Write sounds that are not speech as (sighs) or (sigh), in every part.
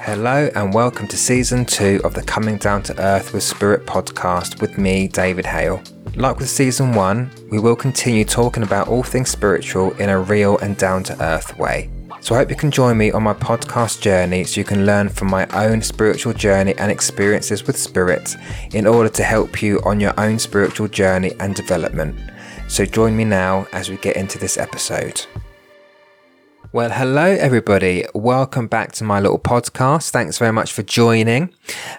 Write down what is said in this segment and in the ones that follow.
Hello, and welcome to season two of the Coming Down to Earth with Spirit podcast with me, David Hale. Like with season one, we will continue talking about all things spiritual in a real and down to earth way. So I hope you can join me on my podcast journey so you can learn from my own spiritual journey and experiences with spirit in order to help you on your own spiritual journey and development. So join me now as we get into this episode. Well, hello, everybody. Welcome back to my little podcast. Thanks very much for joining.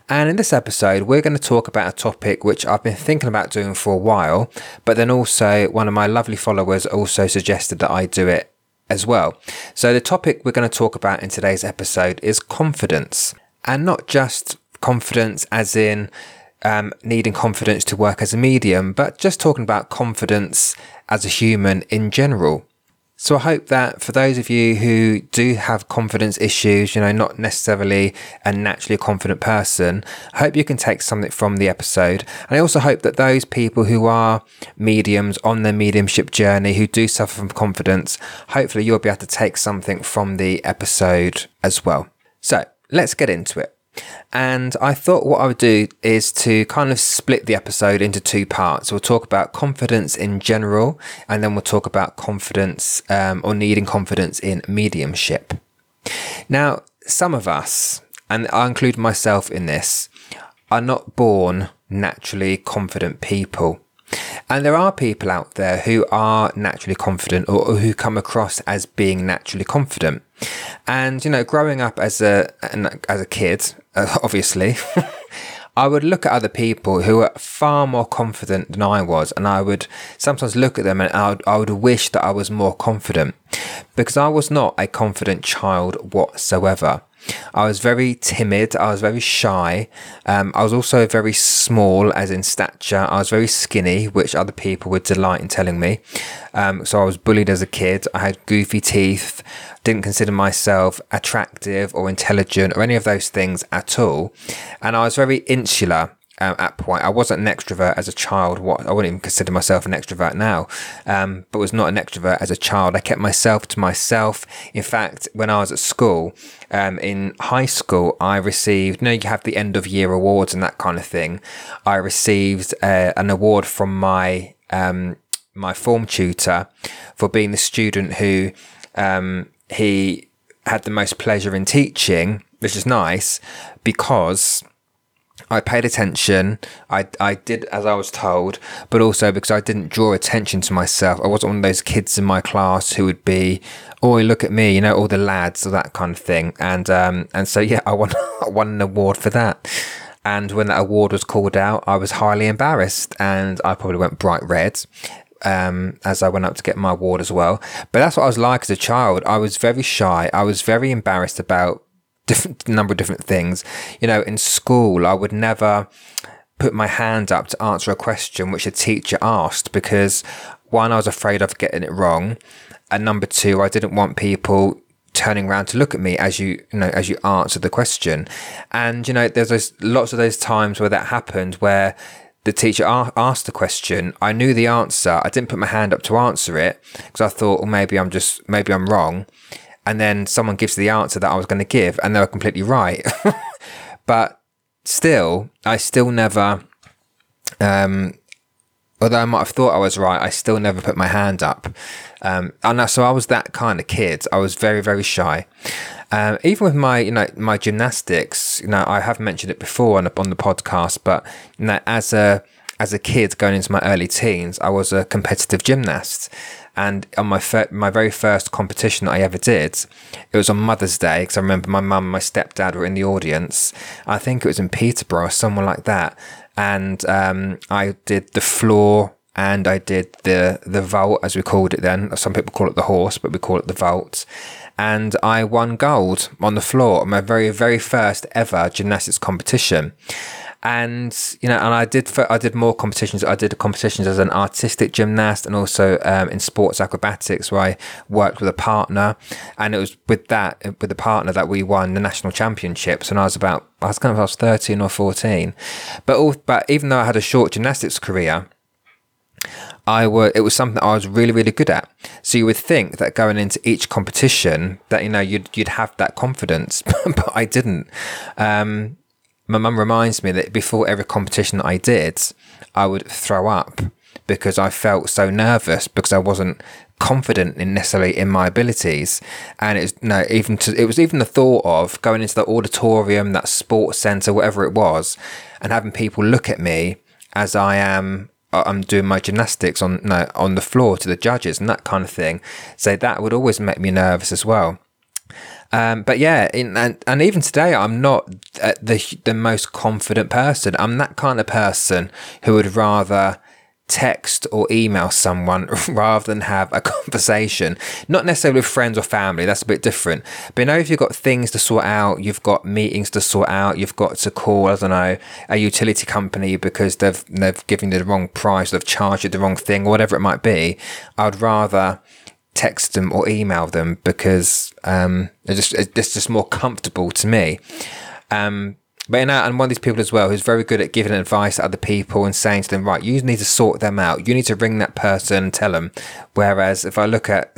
And in this episode, we're going to talk about a topic which I've been thinking about doing for a while, but then also one of my lovely followers also suggested that I do it as well. So, the topic we're going to talk about in today's episode is confidence, and not just confidence as in um, needing confidence to work as a medium, but just talking about confidence as a human in general. So I hope that for those of you who do have confidence issues, you know, not necessarily a naturally confident person, I hope you can take something from the episode. And I also hope that those people who are mediums on their mediumship journey who do suffer from confidence, hopefully you'll be able to take something from the episode as well. So let's get into it. And I thought what I would do is to kind of split the episode into two parts. We'll talk about confidence in general, and then we'll talk about confidence um, or needing confidence in mediumship. Now, some of us, and I include myself in this, are not born naturally confident people. And there are people out there who are naturally confident or, or who come across as being naturally confident. And, you know, growing up as a, as a kid, uh, (laughs) obviously, (laughs) I would look at other people who were far more confident than I was, and I would sometimes look at them and I would, I would wish that I was more confident because I was not a confident child whatsoever. I was very timid. I was very shy. Um, I was also very small, as in stature. I was very skinny, which other people would delight in telling me. Um, so I was bullied as a kid. I had goofy teeth. Didn't consider myself attractive or intelligent or any of those things at all. And I was very insular um, at point. I wasn't an extrovert as a child. What I wouldn't even consider myself an extrovert now, um, but was not an extrovert as a child. I kept myself to myself. In fact, when I was at school, um, in high school, I received. You know, you have the end of year awards and that kind of thing. I received uh, an award from my um, my form tutor for being the student who um, he had the most pleasure in teaching, which is nice because I paid attention. I, I did as I was told, but also because I didn't draw attention to myself. I wasn't one of those kids in my class who would be, oh, look at me, you know, all the lads or that kind of thing. And um, and so yeah, (laughs) I won I won an award for that. And when that award was called out, I was highly embarrassed, and I probably went bright red. Um, as I went up to get my award as well. But that's what I was like as a child. I was very shy. I was very embarrassed about different number of different things. You know, in school, I would never put my hand up to answer a question which a teacher asked because one, I was afraid of getting it wrong, and number two, I didn't want people turning around to look at me as you, you know as you answer the question. And you know, there's those, lots of those times where that happened where the teacher asked the question. I knew the answer. I didn't put my hand up to answer it because I thought, well, maybe I'm just maybe I'm wrong and then someone gives the answer that I was going to give, and they were completely right. (laughs) but still, I still never, um, although I might have thought I was right, I still never put my hand up. Um, and so I was that kind of kid. I was very, very shy. Um, even with my, you know, my gymnastics, you know, I have mentioned it before on, on the podcast, but you know, as a as a kid going into my early teens, I was a competitive gymnast. And on my fir- my very first competition that I ever did, it was on Mother's Day because I remember my mum and my stepdad were in the audience. I think it was in Peterborough or somewhere like that. And um, I did the floor and I did the the vault as we called it then. Some people call it the horse, but we call it the vault. And I won gold on the floor on my very very first ever gymnastics competition and you know, and I did for, I did more competitions. I did competitions as an artistic gymnast and also um, in sports acrobatics, where I worked with a partner, and it was with that with the partner that we won the national championships. And I was about I was kind of I was thirteen or fourteen, but all, but even though I had a short gymnastics career. I were it was something I was really really good at. So you would think that going into each competition that you know you'd you'd have that confidence, (laughs) but I didn't. Um, my mum reminds me that before every competition that I did, I would throw up because I felt so nervous because I wasn't confident in necessarily in my abilities and it's no even to it was even the thought of going into the auditorium that sports center whatever it was and having people look at me as I am uh, I'm doing my gymnastics on no, on the floor to the judges and that kind of thing. So that would always make me nervous as well. Um, but yeah, in, and and even today, I'm not the the most confident person. I'm that kind of person who would rather text or email someone (laughs) rather than have a (laughs) conversation. Not necessarily with friends or family, that's a bit different. But you know, if you've got things to sort out, you've got meetings to sort out, you've got to call, I don't know, a utility company because they've they've given you the wrong price, they've charged you the wrong thing, or whatever it might be, I'd rather text them or email them because um, it's just it's just more comfortable to me. Um, but know, and one of these people as well who's very good at giving advice to other people and saying to them, right, you need to sort them out. You need to ring that person and tell them. Whereas if I look at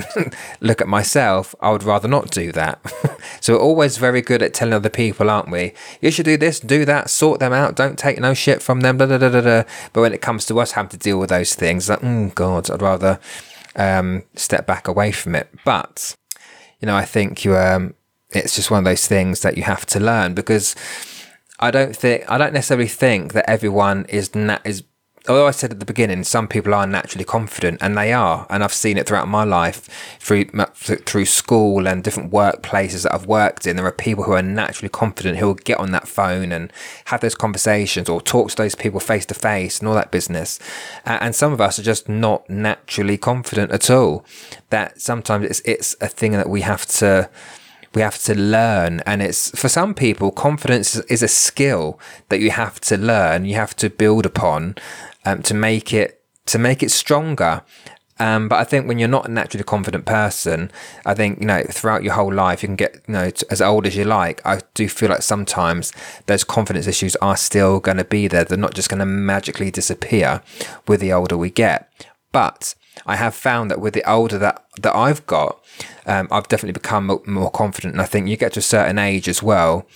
(laughs) look at myself, I would rather not do that. (laughs) so we're always very good at telling other people, aren't we? You should do this, do that, sort them out. Don't take no shit from them. But when it comes to us having to deal with those things, like, oh God, I'd rather um, step back away from it. But you know, I think you um, it's just one of those things that you have to learn because I don't think I don't necessarily think that everyone is na- is. Although I said at the beginning, some people are naturally confident, and they are, and I've seen it throughout my life through through school and different workplaces that I've worked in. There are people who are naturally confident who will get on that phone and have those conversations or talk to those people face to face and all that business. Uh, and some of us are just not naturally confident at all. That sometimes it's it's a thing that we have to we have to learn. And it's for some people, confidence is a skill that you have to learn, you have to build upon um, to make it to make it stronger. Um, but I think when you're not a naturally confident person, I think, you know, throughout your whole life, you can get, you know, as old as you like. I do feel like sometimes those confidence issues are still going to be there. They're not just going to magically disappear with the older we get. But I have found that with the older that, that I've got, um, I've definitely become more confident. And I think you get to a certain age as well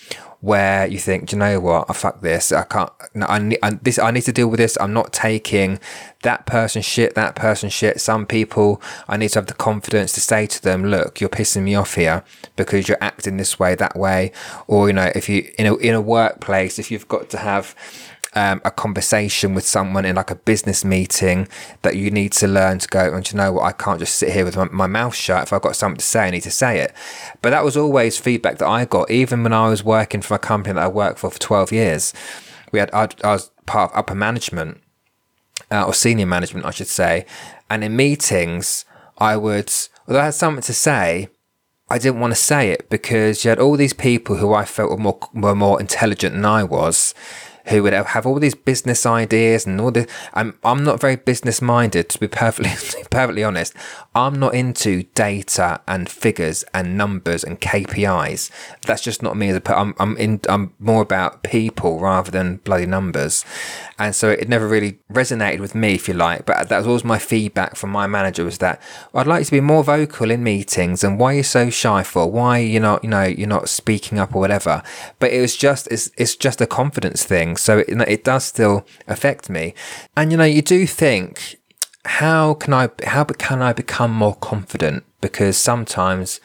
where you think, do you know what? I fuck this. I can't. No, I need I, this. I need to deal with this. I'm not taking that person shit. That person shit. Some people, I need to have the confidence to say to them, look, you're pissing me off here because you're acting this way, that way, or you know, if you in a in a workplace, if you've got to have um, a conversation with someone in like a business meeting that you need to learn to go and you know what? I can't just sit here with my, my, mouth shut. If I've got something to say I need to say it. But that was always feedback that I got even when I was working for a company that I worked for for 12 years. We had I, I was part of upper management uh, or senior management I should say. And in meetings I would although I had something to say I didn't want to say it because you had all these people who I felt were more were more intelligent than I was, who would have all these business ideas and all this. I'm I'm not very business minded to be (laughs) perfectly perfectly honest. I'm not into data and figures and numbers and KPIs. That's just not me as a. I'm I'm in. I'm more about people rather than bloody numbers, and so it never really resonated with me, if you like. But that was always my feedback from my manager was that I'd like to be more vocal in meetings. And why are you so shy for? Why you're not you know you're not speaking up or whatever. But it was just it's it's just a confidence thing so it, it does still affect me. And you know, you do think, how can I how can I become more confident? Because sometimes,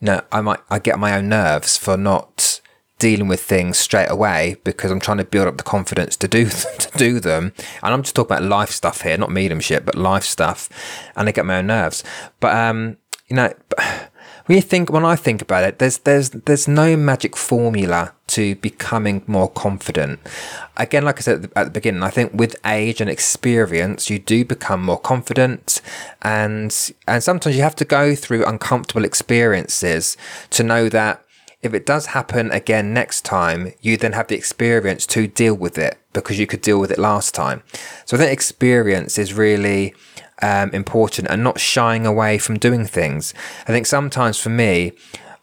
you know, I might I get my own nerves for not dealing with things straight away because I'm trying to build up the confidence to do (laughs) to do them. And I'm just talking about life stuff here, not mediumship, but life stuff. And I get my own nerves. But um, you know. (sighs) When you think when I think about it, there's there's there's no magic formula to becoming more confident. Again, like I said at the beginning, I think with age and experience, you do become more confident, and and sometimes you have to go through uncomfortable experiences to know that if it does happen again next time, you then have the experience to deal with it because you could deal with it last time. So I think experience is really um, important and not shying away from doing things. I think sometimes for me,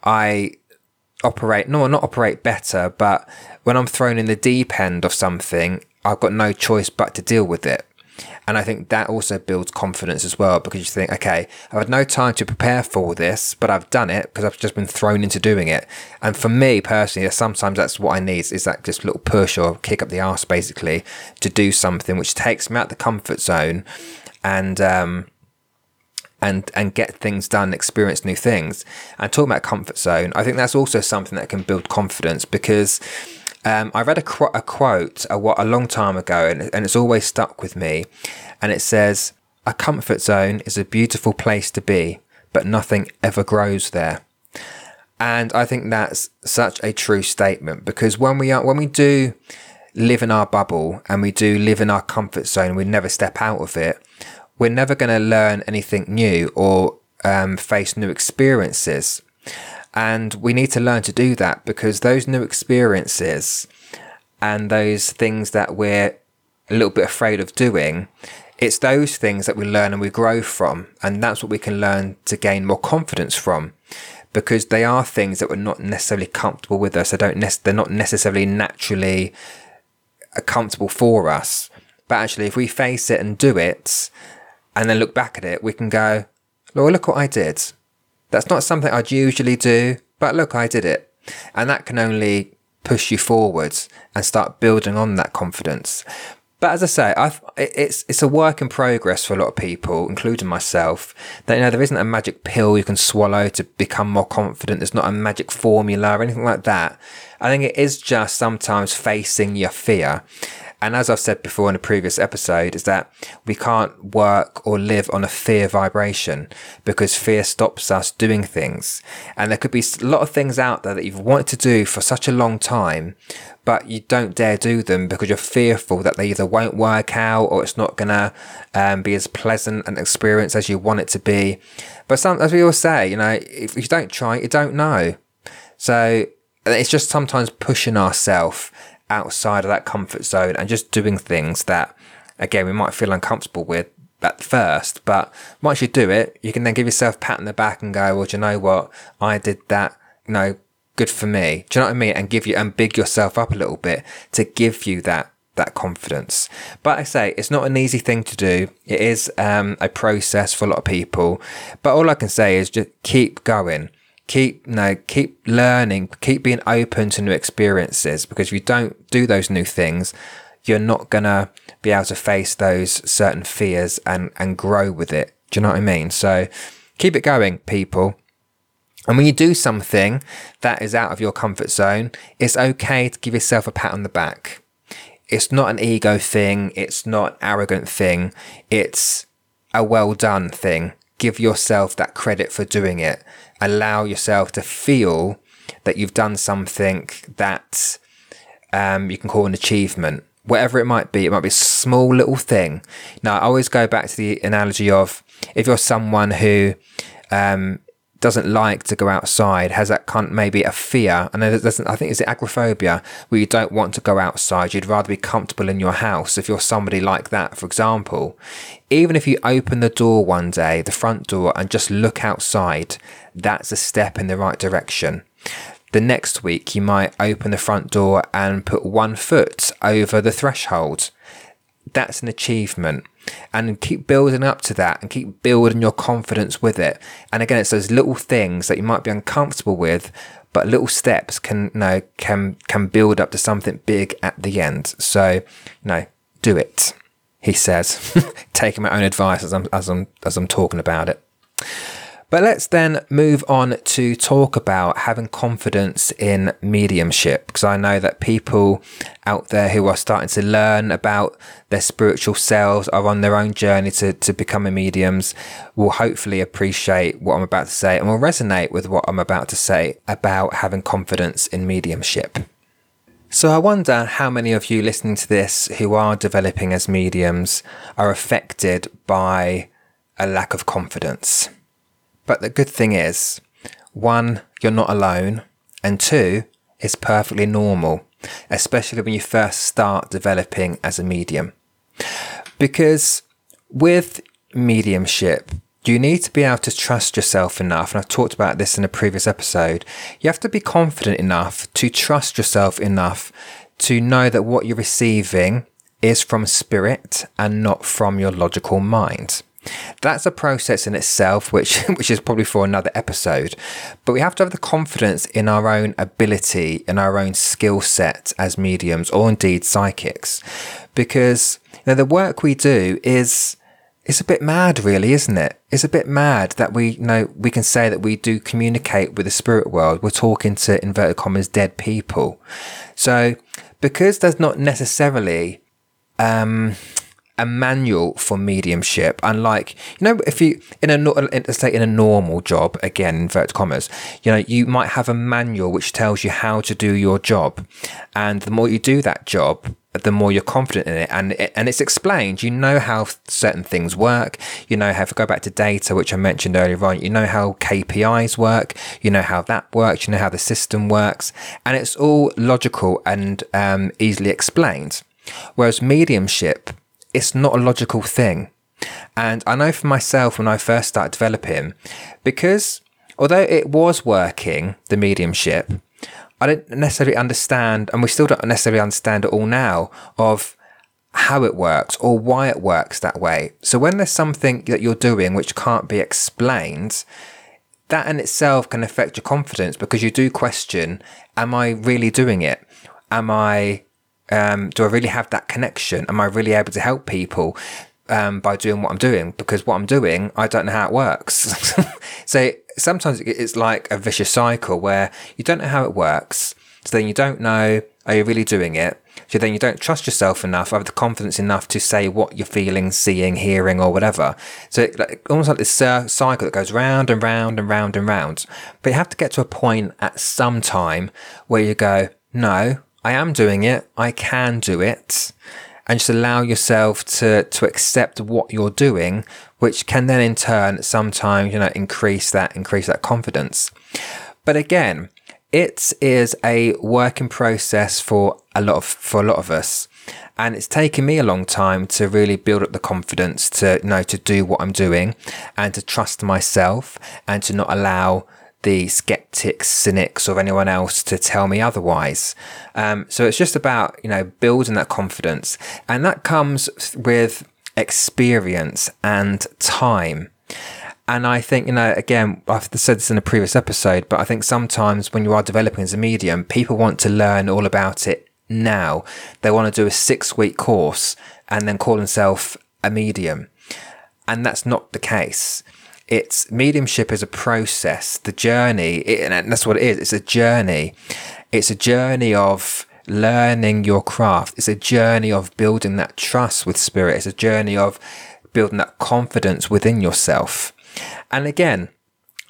I operate, no, not operate better, but when I'm thrown in the deep end of something, I've got no choice but to deal with it. And I think that also builds confidence as well because you think, okay, I've had no time to prepare for this, but I've done it because I've just been thrown into doing it. And for me personally, sometimes that's what I need is that just little push or kick up the arse basically to do something which takes me out the comfort zone and, um, and and get things done, experience new things. And talking about comfort zone, I think that's also something that can build confidence because um, I read a, qu- a quote a, a long time ago, and, and it's always stuck with me. And it says, "A comfort zone is a beautiful place to be, but nothing ever grows there." And I think that's such a true statement because when we are when we do live in our bubble and we do live in our comfort zone, we never step out of it. We're never going to learn anything new or um, face new experiences. And we need to learn to do that because those new experiences and those things that we're a little bit afraid of doing, it's those things that we learn and we grow from. And that's what we can learn to gain more confidence from because they are things that we're not necessarily comfortable with us. They don't nec- they're not necessarily naturally uh, comfortable for us. But actually, if we face it and do it and then look back at it, we can go, Lord, look what I did. That's not something I'd usually do, but look, I did it. And that can only push you forwards and start building on that confidence. But as I say, I've, it's it's a work in progress for a lot of people, including myself. That you know there isn't a magic pill you can swallow to become more confident. There's not a magic formula or anything like that. I think it is just sometimes facing your fear and as I've said before in a previous episode, is that we can't work or live on a fear vibration because fear stops us doing things. And there could be a lot of things out there that you've wanted to do for such a long time, but you don't dare do them because you're fearful that they either won't work out or it's not going to um, be as pleasant an experience as you want it to be. But some, as we all say, you know, if you don't try, you don't know. So it's just sometimes pushing ourselves outside of that comfort zone and just doing things that, again, we might feel uncomfortable with at first, but once you do it, you can then give yourself a pat on the back and go, well, do you know what? I did that, you know, good for me. Do you know what I mean? And give you, and big yourself up a little bit to give you that that confidence. But I say it's not an easy thing to do. It is um, a process for a lot of people. But all I can say is just keep going keep you know, keep learning, keep being open to new experiences because if you don't do those new things, you're not gonna be able to face those certain fears and and grow with it. Do you know what I mean? So keep it going, people. And when you do something that is out of your comfort zone, it's okay to give yourself a pat on the back. It's not an ego thing, it's not an arrogant thing, it's a well done thing. Give yourself that credit for doing it allow yourself to feel that you've done something that um, you can call an achievement, whatever it might be. It might be a small little thing. Now, I always go back to the analogy of if you're someone who um, doesn't like to go outside, has that kind maybe a fear, and doesn't. I think is it agoraphobia, where you don't want to go outside. You'd rather be comfortable in your house. If you're somebody like that, for example, even if you open the door one day, the front door, and just look outside, that's a step in the right direction. The next week, you might open the front door and put one foot over the threshold. That's an achievement and keep building up to that and keep building your confidence with it. And again, it's those little things that you might be uncomfortable with, but little steps can you know, can can build up to something big at the end. So, you know, do it. He says, (laughs) taking my own advice as I'm as I'm as I'm talking about it. But let's then move on to talk about having confidence in mediumship, because I know that people out there who are starting to learn about their spiritual selves, are on their own journey to, to becoming mediums, will hopefully appreciate what I'm about to say and will resonate with what I'm about to say about having confidence in mediumship. So I wonder how many of you listening to this who are developing as mediums are affected by a lack of confidence. But the good thing is, one, you're not alone, and two, it's perfectly normal, especially when you first start developing as a medium. Because with mediumship, you need to be able to trust yourself enough, and I've talked about this in a previous episode. You have to be confident enough to trust yourself enough to know that what you're receiving is from spirit and not from your logical mind. That's a process in itself, which (laughs) which is probably for another episode. But we have to have the confidence in our own ability, in our own skill set as mediums, or indeed psychics, because you know the work we do is it's a bit mad, really, isn't it? It's a bit mad that we you know we can say that we do communicate with the spirit world. We're talking to inverted commas dead people. So because there's not necessarily um, a manual for mediumship. Unlike, you know, if you, in a, say in a normal job, again, inverted commas, you know, you might have a manual which tells you how to do your job. And the more you do that job, the more you're confident in it. And and it's explained. You know how certain things work. You know how if we go back to data which i mentioned earlier on you know how kpis work. You know how that works. You know how the system works. And it's all logical and um, easily explained. Whereas mediumship it's not a logical thing. And I know for myself when I first started developing, because although it was working, the mediumship, I didn't necessarily understand, and we still don't necessarily understand it all now, of how it works or why it works that way. So when there's something that you're doing which can't be explained, that in itself can affect your confidence because you do question, am I really doing it? Am I um, do I really have that connection? Am I really able to help people um, by doing what I'm doing? Because what I'm doing, I don't know how it works. (laughs) so sometimes it's like a vicious cycle where you don't know how it works. So then you don't know, are you really doing it? So then you don't trust yourself enough, have the confidence enough to say what you're feeling, seeing, hearing, or whatever. So it, like, almost like this uh, cycle that goes round and round and round and round. But you have to get to a point at some time where you go, no, I am doing it. I can do it. And just allow yourself to, to accept what you're doing, which can then in turn sometimes, you know, increase that, increase that confidence. But again, it is a working process for a lot of, for a lot of us. And it's taken me a long time to really build up the confidence to you know to do what I'm doing and to trust myself and to not allow the skeptics, cynics, or anyone else to tell me otherwise. Um, so it's just about, you know, building that confidence. And that comes with experience and time. And I think, you know, again, I've said this in a previous episode, but I think sometimes when you are developing as a medium, people want to learn all about it now. They want to do a six week course and then call themselves a medium. And that's not the case it's mediumship is a process, the journey, it, and that's what it is. It's a journey. It's a journey of learning your craft. It's a journey of building that trust with spirit. It's a journey of building that confidence within yourself. And again,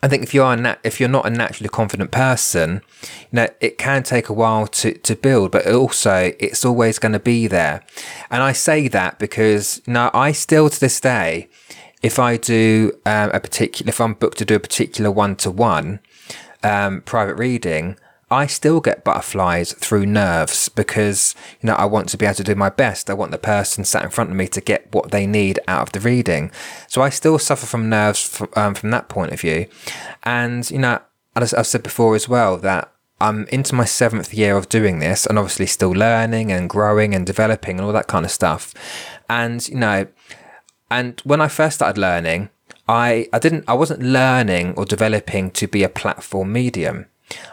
I think if you are nat- if you're not a naturally confident person, you know it can take a while to to build, but also it's always going to be there. And I say that because now I still to this day if I do um, a particular, if I'm booked to do a particular one to one private reading, I still get butterflies through nerves because you know I want to be able to do my best. I want the person sat in front of me to get what they need out of the reading. So I still suffer from nerves from, um, from that point of view. And you know, as I've said before as well, that I'm into my seventh year of doing this, and obviously still learning and growing and developing and all that kind of stuff. And you know, and when I first started learning, I, I didn't I wasn't learning or developing to be a platform medium.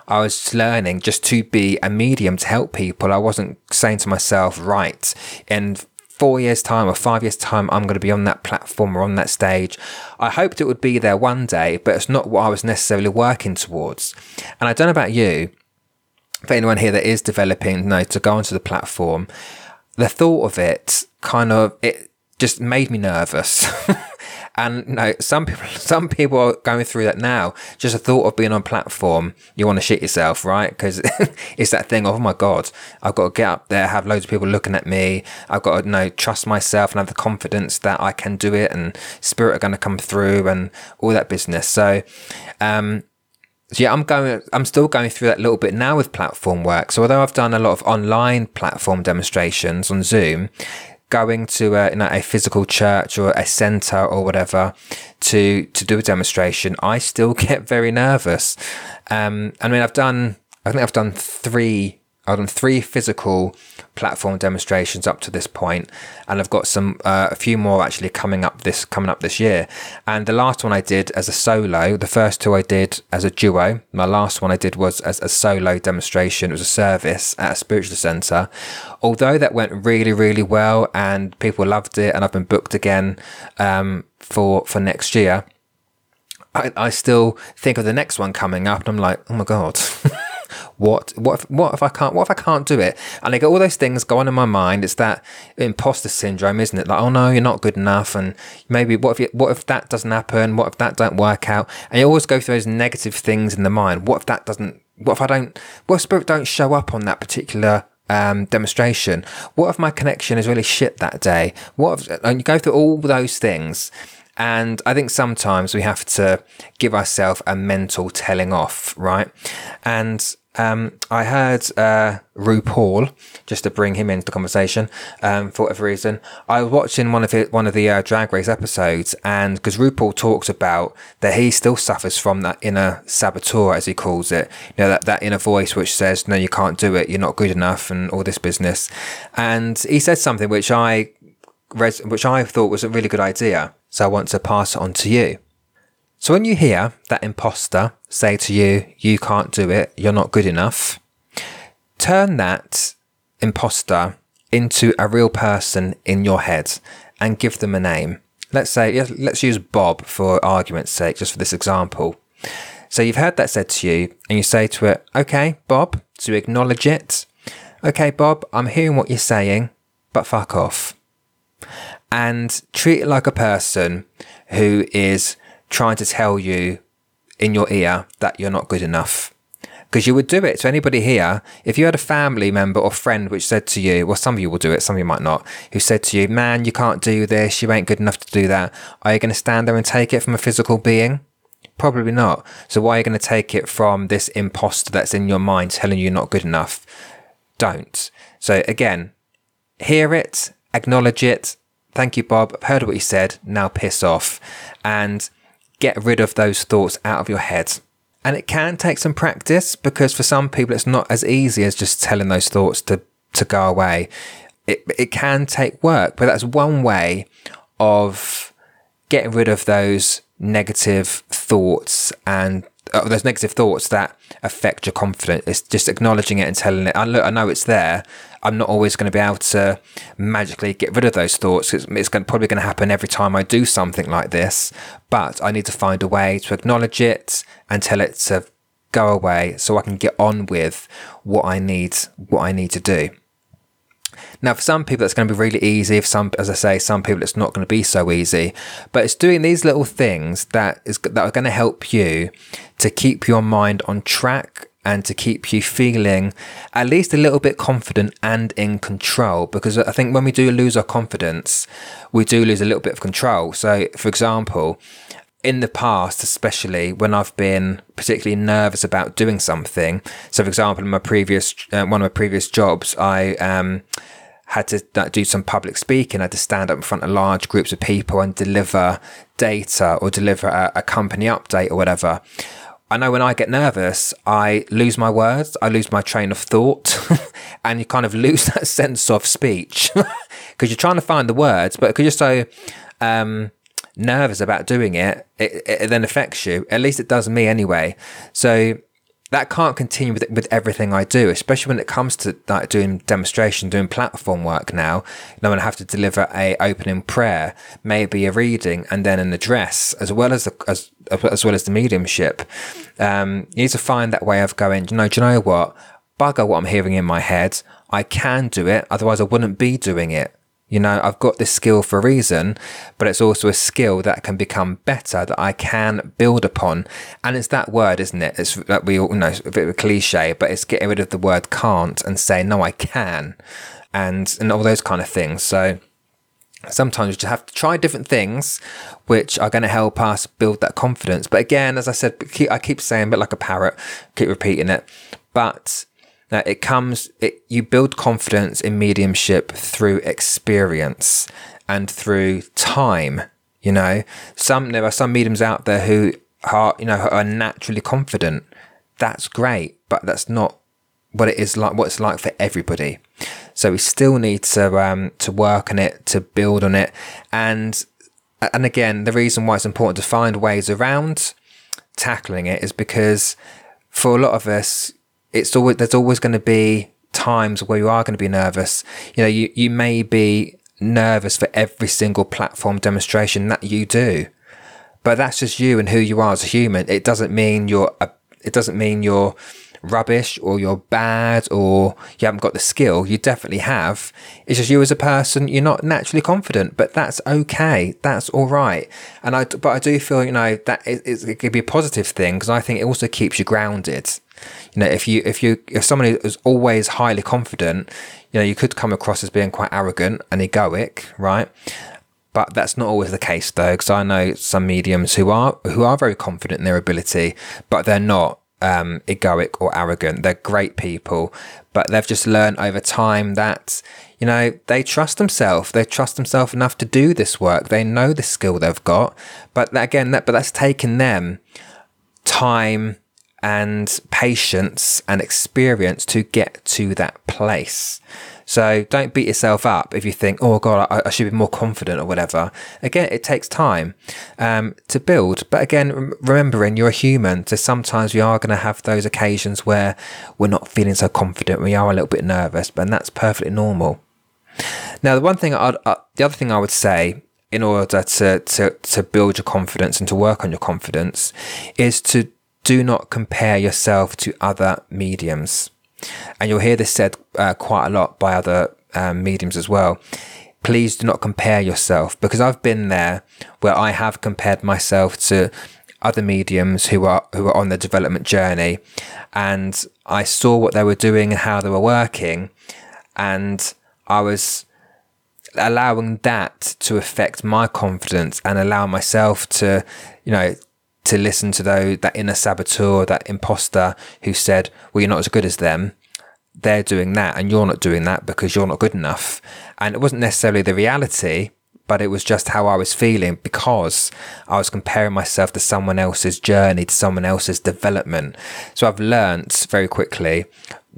I was learning just to be a medium to help people. I wasn't saying to myself, right, in four years' time or five years' time, I'm going to be on that platform or on that stage. I hoped it would be there one day, but it's not what I was necessarily working towards. And I don't know about you, for anyone here that is developing, you know, to go onto the platform, the thought of it kind of, it, just made me nervous. (laughs) and you know, some people, some people are going through that now. Just the thought of being on platform, you want to shit yourself, right? Because (laughs) it's that thing of, oh my God, I've got to get up there, have loads of people looking at me. I've got to you know, trust myself and have the confidence that I can do it and spirit are going to come through and all that business. So, um, so yeah, I'm going. I'm still going through that little bit now with platform work. So although I've done a lot of online platform demonstrations on Zoom, going to a, you know, a physical church or a center or whatever to to do a demonstration, I still (laughs) get very nervous. Um, I mean, I've done. I think I've done three I've done three physical platform demonstrations up to this point, and I've got some uh, a few more actually coming up this coming up this year. And the last one I did as a solo. The first two I did as a duo. My last one I did was as a solo demonstration. It was a service at a spiritual center. Although that went really really well and people loved it, and I've been booked again um, for for next year. I, I still think of the next one coming up, and I'm like, oh my god. (laughs) what what if, what if I can't what if I can't do it? And I get all those things going in my mind. It's that imposter syndrome, isn't it? Like, oh no, you're not good enough, and maybe what if you, what if that doesn't happen? What if that don't work out? And you always go through those negative things in the mind. What if that doesn't? What if I don't? What if spirit don't show up on that particular um, demonstration? What if my connection is really shit that day? What if, and you go through all those things, and I think sometimes we have to give ourselves a mental telling off, right? And um, I heard uh, RuPaul, just to bring him into the conversation, um, for whatever reason. I was watching one of it, one of the uh, Drag Race episodes, and because RuPaul talks about that he still suffers from that inner saboteur, as he calls it, you know, that, that inner voice which says, "No, you can't do it. You're not good enough," and all this business. And he said something which I res- which I thought was a really good idea. So I want to pass it on to you. So when you hear that imposter say to you, you can't do it, you're not good enough, turn that imposter into a real person in your head and give them a name. Let's say, let's use Bob for argument's sake, just for this example. So you've heard that said to you, and you say to it, okay, Bob, to acknowledge it. Okay, Bob, I'm hearing what you're saying, but fuck off and treat it like a person who is trying to tell you in your ear that you're not good enough. Because you would do it to anybody here. If you had a family member or friend which said to you, well, some of you will do it, some of you might not, who said to you, man, you can't do this, you ain't good enough to do that. Are you going to stand there and take it from a physical being? Probably not. So why are you going to take it from this imposter that's in your mind telling you you're not good enough? Don't. So again, hear it, acknowledge it, Thank you, Bob. I've heard what you said. Now piss off and get rid of those thoughts out of your head. And it can take some practice because for some people it's not as easy as just telling those thoughts to, to go away. It, it can take work, but that's one way of getting rid of those negative thoughts and uh, those negative thoughts that affect your confidence. It's just acknowledging it and telling it. I, look, I know it's there, I'm not always going to be able to magically get rid of those thoughts. It's, it's going, probably going to happen every time I do something like this, but I need to find a way to acknowledge it and tell it to go away so I can get on with what I need, what I need to do. Now, for some people, it's going to be really easy. For some, as I say, some people, it's not going to be so easy. But it's doing these little things that is that are going to help you to keep your mind on track and to keep you feeling at least a little bit confident and in control. Because I think when we do lose our confidence, we do lose a little bit of control. So, for example, in the past, especially when I've been particularly nervous about doing something. So, for example, in my previous uh, one of my previous jobs, I um, had to do some public speaking. I had to stand up in front of large groups of people and deliver data or deliver a, a company update or whatever. I know when I get nervous, I lose my words, I lose my train of thought, (laughs) and you kind of lose that (laughs) sense of speech (laughs) because you're trying to find the words, but because you're so um, nervous about doing it, it, it then affects you. At least it does me anyway. So that can't continue with, with everything I do, especially when it comes to like doing demonstration, doing platform work now. You know, when I have to deliver a opening prayer, maybe a reading, and then an address, as well as the, as as well as the mediumship. Um, you need to find that way of going. You know, do you know what? Bugger what I'm hearing in my head. I can do it, otherwise I wouldn't be doing it. You know, I've got this skill for a reason, but it's also a skill that can become better that I can build upon. And it's that word, isn't it? It's like we all know, a bit of a cliche, but it's getting rid of the word can't and say, no, I can. And, and all those kind of things. So sometimes you just have to try different things, which are going to help us build that confidence. But again, as I said, I keep saying, but like a parrot, keep repeating it. But now it comes, it, you build confidence in mediumship through experience and through time. You know, some there are some mediums out there who are you know are naturally confident. That's great, but that's not what it is like, what it's like for everybody. So we still need to um, to work on it, to build on it, and and again, the reason why it's important to find ways around tackling it is because for a lot of us, it's always there's always going to be times where you are going to be nervous. You know, you you may be nervous for every single platform demonstration that you do, but that's just you and who you are as a human. It doesn't mean you're a, it doesn't mean you're rubbish or you're bad or you haven't got the skill. You definitely have. It's just you as a person, you're not naturally confident, but that's okay. That's all right. And I, but I do feel, you know, that it, it could be a positive thing because I think it also keeps you grounded. You know, if you, if you, if someone is always highly confident, you know, you could come across as being quite arrogant and egoic, right? But that's not always the case though, because I know some mediums who are who are very confident in their ability, but they're not um, egoic or arrogant. They're great people, but they've just learned over time that, you know, they trust themselves. They trust themselves enough to do this work. They know the skill they've got. But that, again, that, but that's taken them time and patience and experience to get to that place. So don't beat yourself up if you think, oh God, I, I should be more confident or whatever. Again, it takes time um, to build. But again, remembering you're a human. So sometimes we are going to have those occasions where we're not feeling so confident. We are a little bit nervous, but that's perfectly normal. Now, the one thing, I'd, uh, the other thing I would say in order to, to, to build your confidence and to work on your confidence is to do not compare yourself to other mediums. And you'll hear this said uh, quite a lot by other um, mediums as well. Please do not compare yourself because I've been there where I have compared myself to other mediums who are who are on the development journey and I saw what they were doing and how they were working and I was allowing that to affect my confidence and allow myself to you know to listen to those that inner saboteur, that imposter who said, "Well, you're not as good as them." They're doing that, and you're not doing that because you're not good enough. And it wasn't necessarily the reality, but it was just how I was feeling because I was comparing myself to someone else's journey, to someone else's development. So I've learnt very quickly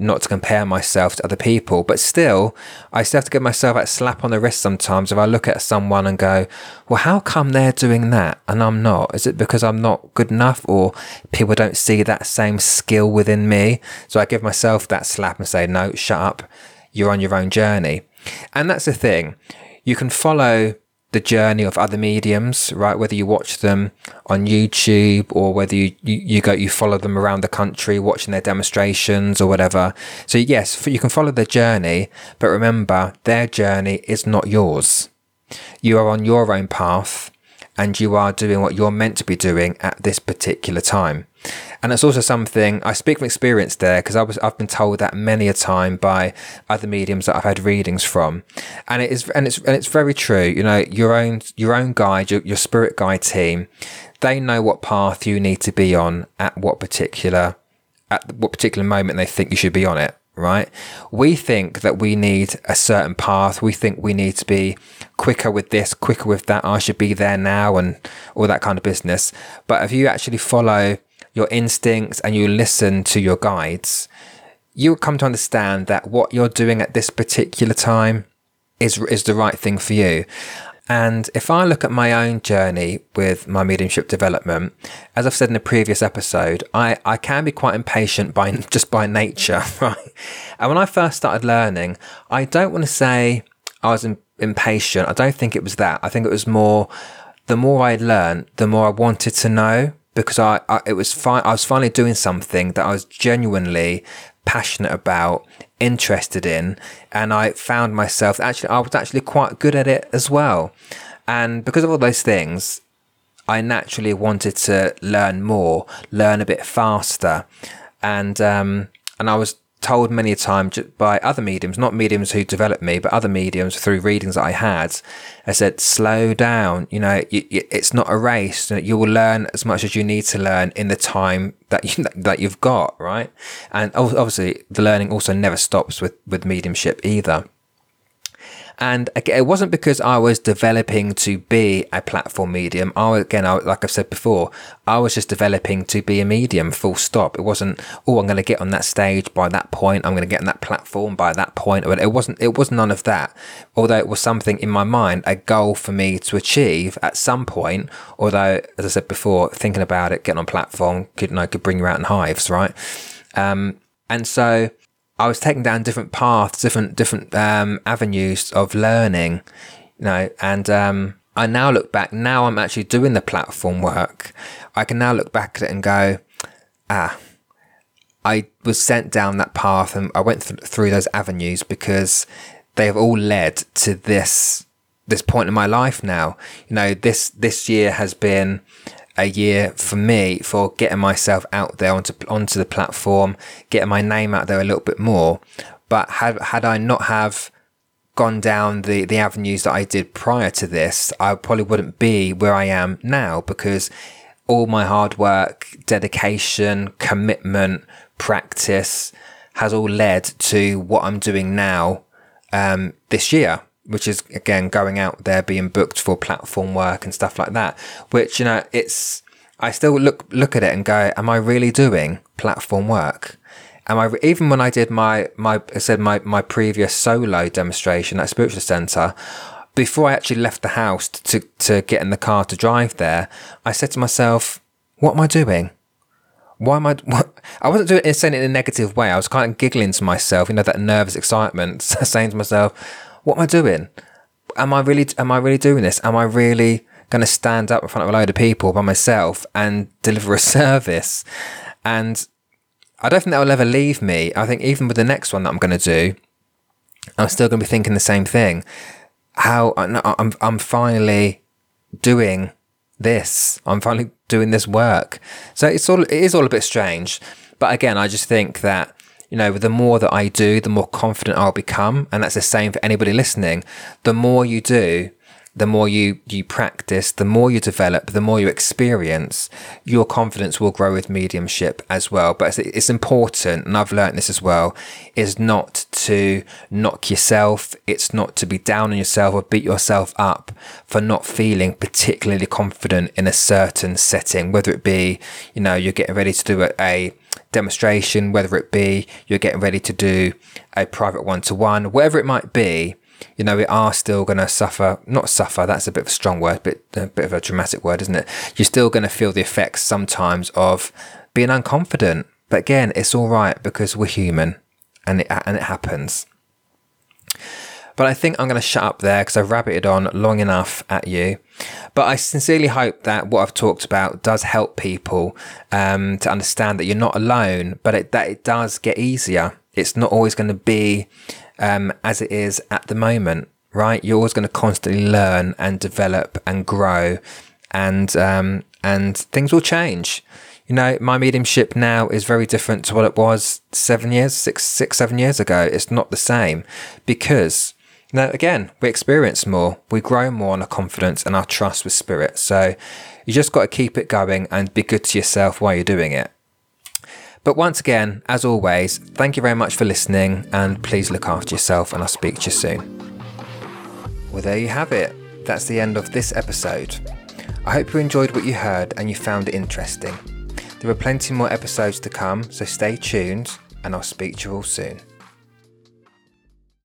not to compare myself to other people, but still, I still have to give myself a slap on the wrist sometimes if I look at someone and go, well, how come they're doing that and I'm not? Is it because I'm not good enough or people don't see that same skill within me? So I give myself that slap and say, no, shut up. You're on your own journey. And that's the thing. You can follow the journey of other mediums, right? Whether you watch them on YouTube or whether you, you, you, go, you follow them around the country watching their demonstrations or whatever. So yes, you can follow their journey, but remember their journey is not yours. You are on your own path and you are doing what you're meant to be doing at this particular time. And it's also something I speak from experience there because I was I've been told that many a time by other mediums that I've had readings from, and it is and it's and it's very true. You know, your own your own guide, your, your spirit guide team, they know what path you need to be on at what particular at what particular moment they think you should be on it right? We think that we need a certain path. We think we need to be quicker with this, quicker with that. I should be there now and all that kind of business. But if you actually follow your instincts and you listen to your guides, you'll come to understand that what you're doing at this particular time is is the right thing for you. And if I look at my own journey with my mediumship development, as I've said in a previous episode, I, I can be quite impatient by (laughs) just by nature, (laughs) right? And when I first started learning, I don't want to say I was in, impatient. I don't think it was that. I think it was more the more I learned, the more I wanted to know because I, I it was fine. I was finally doing something that I was genuinely passionate about, interested in, and I found myself actually I was actually quite good at it as well. And because of all those things, I naturally wanted to learn more, learn a bit faster, and um, and I was told many a time by other mediums, not mediums who developed me, but other mediums through readings that I had. I said, slow down. You know, it's not a race. You will learn as much as you need to learn in the time that you, (laughs) that you've got, right? And obviously, the learning also never stops with with mediumship either. And again, it wasn't because I was developing to be a platform medium. I again, I, like I've said before, I was just developing to be a medium. Full stop. It wasn't. Oh, I'm going to get on that stage by that point. I'm going to get on that platform by that point. It wasn't. It was none of that. Although it was something in my mind, a goal for me to achieve at some point. Although, as I said before, thinking about it, getting on platform could, you know, could bring you out in hives, right? Um, and so I was taking down different paths, different different um, avenues of learning, you know, and um, I now look back. Now I'm actually doing the platform work. I can now look back at it and go, ah, I was sent down that path, and I went th- through those avenues because they have all led to this this point in my life now. You know, this this year has been a year for me for getting myself out there onto onto the platform, getting my name out there a little bit more. But had had I not have gone down the the avenues that I did prior to this, I probably wouldn't be where I am now because all my hard work, dedication, commitment, practice has all led to what I'm doing now um, this year which is again going out there being booked for platform work and stuff like that which you know it's i still look look at it and go am i really doing platform work am i even when i did my my i said my my previous solo demonstration at spiritual center before i actually left the house to to get in the car to drive there i said to myself what am i doing why am I? (laughs) What? I wasn't doing it saying it in a negative way. I was kind of giggling to myself, you know, that nervous excitement, (laughs) saying to myself, what am I doing? Am I really am I really doing this? Am I really going to stand up in front of a load of people by myself and deliver a (laughs) service? And I don't think that will ever leave me. I think even with the next one that I'm going to do, I'm still going to be thinking the same thing. How I'm I'm finally doing this. I'm finally doing this work. So it's all it is all a bit strange. But again, I just think that you know, the more that I do, the more confident I'll become. And that's the same for anybody listening. The more you do, the more you, you practice, the more you develop, the more you experience, your confidence will grow with mediumship as well. But it's, important, and I've learned this as well, is not to knock yourself. It's not to be down on yourself or beat yourself up for not feeling particularly confident in a certain setting, whether it be, you know, you're getting ready to do a, a demonstration, whether it be you're getting ready to do a private one to one, whatever it might be, you know, we are still going to suffer, not suffer, that's a bit of a strong word, but a bit of a dramatic word, isn't it? You're still going to feel the effects sometimes of being unconfident. But again, it's all right because we're human and it, and it happens. But I think I'm going to shut up there because I've rabbited on long enough at you. But I sincerely hope that what I've talked about does help people um, to understand that you're not alone, but it, that it does get easier. It's not always going to be um, as it is at the moment, right? You're always going to constantly learn and develop and grow, and um, and things will change. You know, my mediumship now is very different to what it was seven years, six, six, seven years ago. It's not the same because now, again, we experience more, we grow more on our confidence and our trust with spirit. So you just got to keep it going and be good to yourself while you're doing it. But once again, as always, thank you very much for listening and please look after yourself and I'll speak to you soon. Well, there you have it. That's the end of this episode. I hope you enjoyed what you heard and you found it interesting. There are plenty more episodes to come, so stay tuned and I'll speak to you all soon.